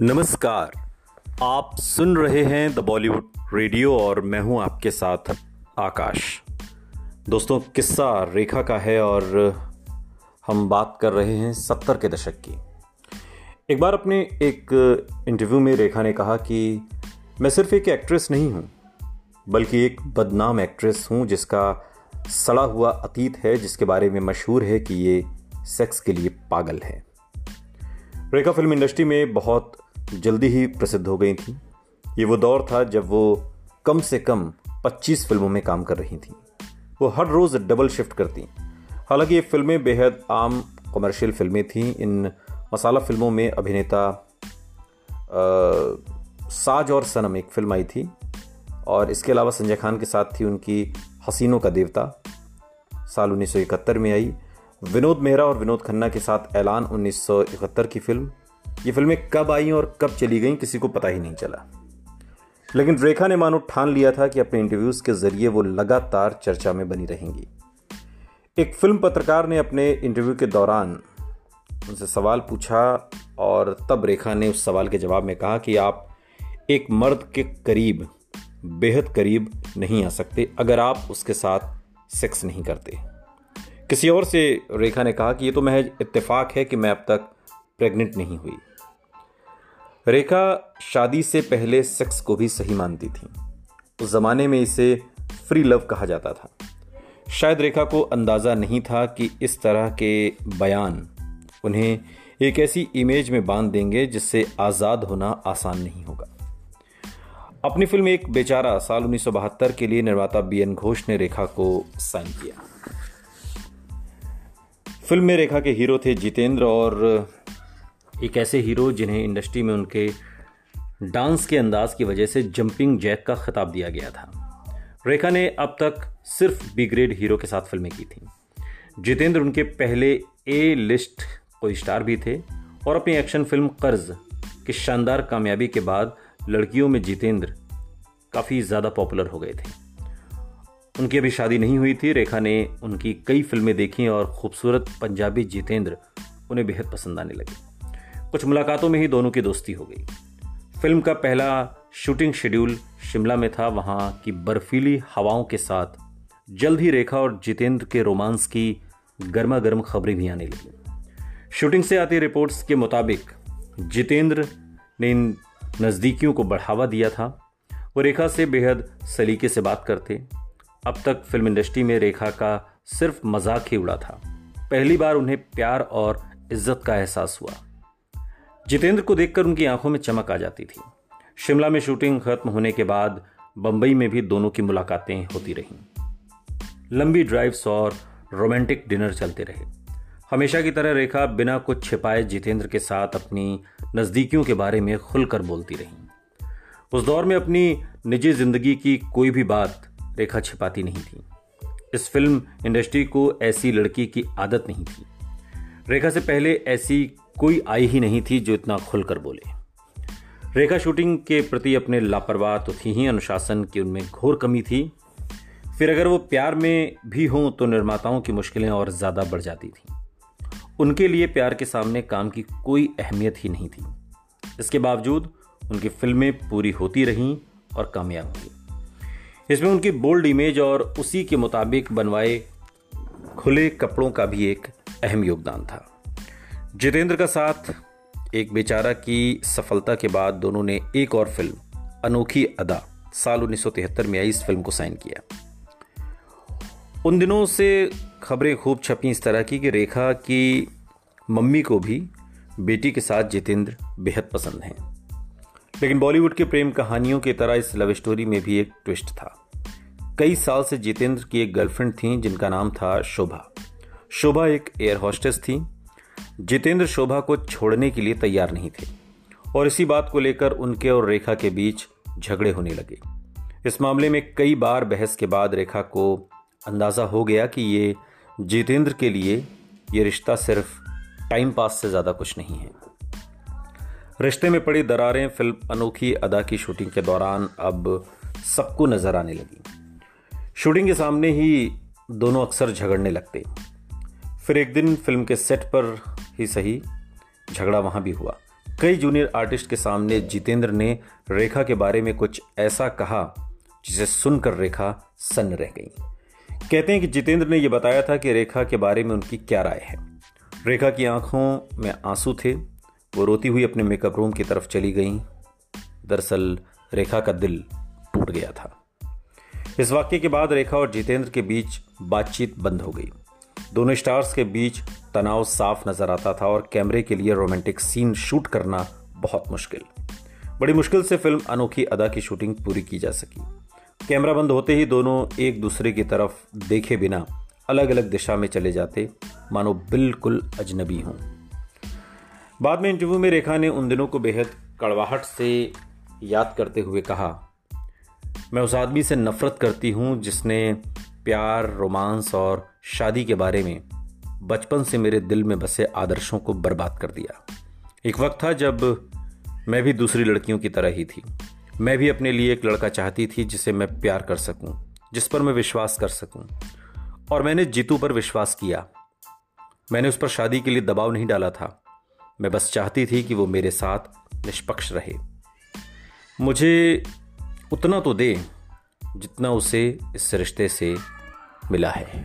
नमस्कार। आप सुन रहे हैं द बॉलीवुड रेडियो और मैं हूँ आपके साथ आकाश। दोस्तों, किस्सा रेखा का है और हम बात कर रहे हैं सत्तर के दशक की। एक बार अपने एक इंटरव्यू में रेखा ने कहा कि मैं सिर्फ़ एक एक्ट्रेस नहीं हूँ, बल्कि एक बदनाम एक्ट्रेस हूँ जिसका सड़ा हुआ अतीत है, जिसके बारे में मशहूर है कि ये सेक्स के लिए पागल है। रेखा फ़िल्म इंडस्ट्री में बहुत जल्दी ही प्रसिद्ध हो गई थी। ये वो दौर था जब वो कम से कम 25 फ़िल्मों में काम कर रही थी। वो हर रोज़ डबल शिफ्ट करती। हालाँकि ये फ़िल्में बेहद आम कमर्शियल फ़िल्में थीं। इन मसाला फ़िल्मों में अभिनेता साज और सनम एक फ़िल्म आई थी और इसके अलावा संजय खान के साथ थी उनकी हसीनों का देवता। साल 1971 में आई। विनोद मेहरा और विनोद खन्ना के साथ ऐलान 1971 की फ़िल्म। ये फ़िल्में कब आई और कब चली गई, किसी को पता ही नहीं चला। लेकिन रेखा ने मानो ठान लिया था कि अपने इंटरव्यूज़ के ज़रिए वो लगातार चर्चा में बनी रहेंगी। एक फ़िल्म पत्रकार ने अपने इंटरव्यू के दौरान उनसे सवाल पूछा और तब रेखा ने उस सवाल के जवाब में कहा कि आप एक मर्द के करीब, बेहद करीब नहीं आ सकते, अगर आप उसके साथ सेक्स नहीं करते। किसी और से रेखा ने कहा कि ये तो महज इत्तेफाक है कि मैं अब तक प्रेग्नेंट नहीं हुई। रेखा शादी से पहले सेक्स को भी सही मानती थी। उस जमाने में इसे फ्री लव कहा जाता था। शायद रेखा को अंदाज़ा नहीं था कि इस तरह के बयान उन्हें एक ऐसी इमेज में बाँध देंगे जिससे आज़ाद होना आसान नहीं होगा। अपनी फ़िल्म एक बेचारा साल उन्नीस सौ बहत्तर के लिए निर्माता बी एन घोष ने रेखा को साइन किया। फ़िल्म में रेखा के हीरो थे जितेंद्र और एक ऐसे हीरो जिन्हें इंडस्ट्री में उनके डांस के अंदाज की वजह से जंपिंग जैक का खिताब दिया गया था। रेखा ने अब तक सिर्फ़ बी ग्रेड हीरो के साथ फ़िल्में की थी। जितेंद्र उनके पहले ए लिस्ट कोई स्टार भी थे और अपनी एक्शन फ़िल्म कर्ज की शानदार कामयाबी के बाद लड़कियों में जितेंद्र काफ़ी ज़्यादा पॉपुलर हो गए थे। उनकी अभी शादी नहीं हुई थी, रेखा ने उनकी कई फ़िल्में देखी और खूबसूरत पंजाबी जितेंद्र उन्हें बेहद पसंद आने लगे। कुछ मुलाकातों में ही दोनों की दोस्ती हो गई। फ़िल्म का पहला शूटिंग शेड्यूल शिमला में था, वहाँ की बर्फीली हवाओं के साथ जल्द ही रेखा और जितेंद्र के रोमांस की गर्मा गर्म खबरें भी आने लगी। शूटिंग से आती रिपोर्ट्स के मुताबिक, जितेंद्र ने इन नज़दीकियों को बढ़ावा दिया था। वो रेखा से बेहद सलीके से बात करते। अब तक फ़िल्म इंडस्ट्री में रेखा का सिर्फ़ मज़ाक ही उड़ा था। पहली बार उन्हें प्यार और इज़्ज़त का एहसास हुआ। जितेंद्र को देखकर उनकी आँखों में चमक आ जाती थी। शिमला में शूटिंग खत्म होने के बाद बंबई में भी दोनों की मुलाकातें होती रहीं। लंबी ड्राइव्स और रोमांटिक डिनर चलते रहे। हमेशा की तरह रेखा बिना कुछ छिपाए जितेंद्र के साथ अपनी नज़दीकियों के बारे में खुलकर बोलती रहीं। उस दौर में अपनी निजी ज़िंदगी की कोई भी बात रेखा छिपाती नहीं थी। इस फ़िल्म इंडस्ट्री को ऐसी लड़की की आदत नहीं थी। रेखा से पहले ऐसी कोई आई ही नहीं थी जो इतना खुलकर बोले। रेखा शूटिंग के प्रति अपने लापरवाह तो थी ही, अनुशासन की उनमें घोर कमी थी। फिर अगर वो प्यार में भी हों तो निर्माताओं की मुश्किलें और ज़्यादा बढ़ जाती थी। उनके लिए प्यार के सामने काम की कोई अहमियत ही नहीं थी। इसके बावजूद उनकी फ़िल्में पूरी होती रहीं और कामयाब हुई। इसमें उनकी बोल्ड इमेज और उसी के मुताबिक बनवाए खुले कपड़ों का भी एक अहम योगदान था। जितेंद्र का साथ, एक बेचारा की सफलता के बाद दोनों ने एक और फ़िल्म, अनोखी अदा, साल उन्नीस सौ तिहत्तर में आई इस फ़िल्म को साइन किया। उन दिनों से खबरें खूब छपी इस तरह की कि रेखा की मम्मी को भी बेटी के साथ जितेंद्र बेहद पसंद हैं। लेकिन बॉलीवुड के प्रेम कहानियों की तरह इस लव स्टोरी में भी एक ट्विस्ट था। कई साल से जितेंद्र की एक गर्लफ्रेंड थी, जिनका नाम था शोभा। शोभा एक एयर हॉस्टेस थी जितेंद्र शोभा को छोड़ने के लिए तैयार नहीं थे और इसी बात को लेकर उनके और रेखा के बीच झगड़े होने लगे। इस मामले में कई बार बहस के बाद रेखा को अंदाज़ा हो गया कि ये जितेंद्र के लिए ये रिश्ता सिर्फ़ टाइम पास से ज़्यादा कुछ नहीं है। रिश्ते में पड़ी दरारें फ़िल्म अनोखी अदा की शूटिंग के दौरान अब सबको नज़र आने लगी। शूटिंग के सामने ही दोनों अक्सर झगड़ने लगते। फिर एक दिन फ़िल्म के सेट पर ही सही झगड़ा वहाँ भी हुआ। कई जूनियर आर्टिस्ट के सामने जितेंद्र ने रेखा के बारे में कुछ ऐसा कहा, जिसे सुनकर रेखा सन्न रह गई। कहते हैं कि जितेंद्र ने यह बताया था कि रेखा के बारे में उनकी क्या राय है। रेखा की आँखों में आँसू थे, वो रोती हुई अपने मेकअप रूम की तरफ़ चली गई। दरअसल रेखा का दिल टूट गया था। इस वाक्य के बाद रेखा और जितेंद्र के बीच बातचीत बंद हो गई। दोनों स्टार्स के बीच तनाव साफ़ नज़र आता था और कैमरे के लिए रोमांटिक सीन शूट करना बहुत मुश्किल। बड़ी मुश्किल से फ़िल्म अनोखी अदा की शूटिंग पूरी की जा सकी। कैमरा बंद होते ही दोनों एक दूसरे की तरफ़ देखे बिना अलग अलग दिशा में चले जाते, मानो बिल्कुल अजनबी हों। बाद में इंटरव्यू में रेखा ने उन दिनों को बेहद कड़वाहट से याद करते हुए कहा, मैं उस आदमी से नफरत करती हूँ जिसने प्यार, रोमांस और शादी के बारे में बचपन से मेरे दिल में बसे आदर्शों को बर्बाद कर दिया। एक वक्त था जब मैं भी दूसरी लड़कियों की तरह ही थी। मैं भी अपने लिए एक लड़का चाहती थी जिसे मैं प्यार कर सकूँ, जिस पर मैं विश्वास कर सकूँ। और मैंने जीतू पर विश्वास किया। मैंने उस पर शादी के लिए दबाव नहीं डाला था। मैं बस चाहती थी कि वो मेरे साथ निष्पक्ष रहे। मुझे उतना तो दे जितना उसे इस रिश्ते से मिला है।